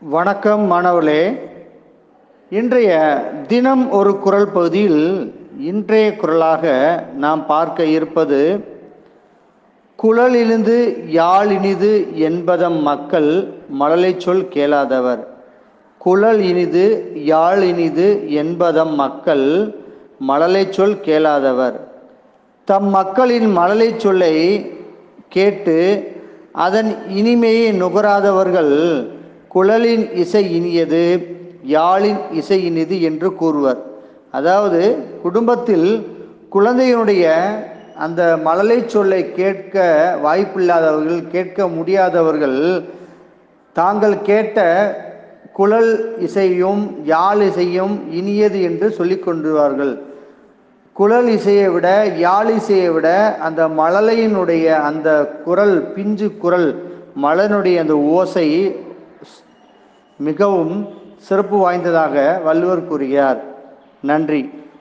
வணக்கம் மாணவர்களே. இன்றைய தினம் ஒரு குரல் பகுதியில் இன்றைய குரலாக நாம் பார்க்க இருப்பது குழல் இனிது யாழ் இனிது என்பதம் மக்கள் மழலை சொல் கேளாதவர். குழல் இனிது யாழ் இனிது என்பதம் மக்கள் மழலை சொல் கேளாதவர். தம் மக்களின் மழலை சொல்லை கேட்டு அதன் இனிமையை நுகராதவர்கள் குழலின் இசை இனியது யாழின் இசை இனிது என்று கூறுவர். அதாவது குடும்பத்தில் குழந்தையினுடைய அந்த மழலை சொல்லை கேட்க வாய்ப்பில்லாதவர்கள் கேட்க முடியாதவர்கள் தாங்கள் கேட்ட குழல் இசையும் யாழ் இசையும் இனியது என்று சொல்லி கொண்டுவார்கள். குழல் இசையை விட யாழ் இசையை விட அந்த மழலையினுடைய அந்த குரல் பிஞ்சு குரல் மலனுடைய அந்த ஓசை மிகவும் சிறப்பு வாய்ந்ததாக வள்ளுவர் கூறுகிறார். நன்றி.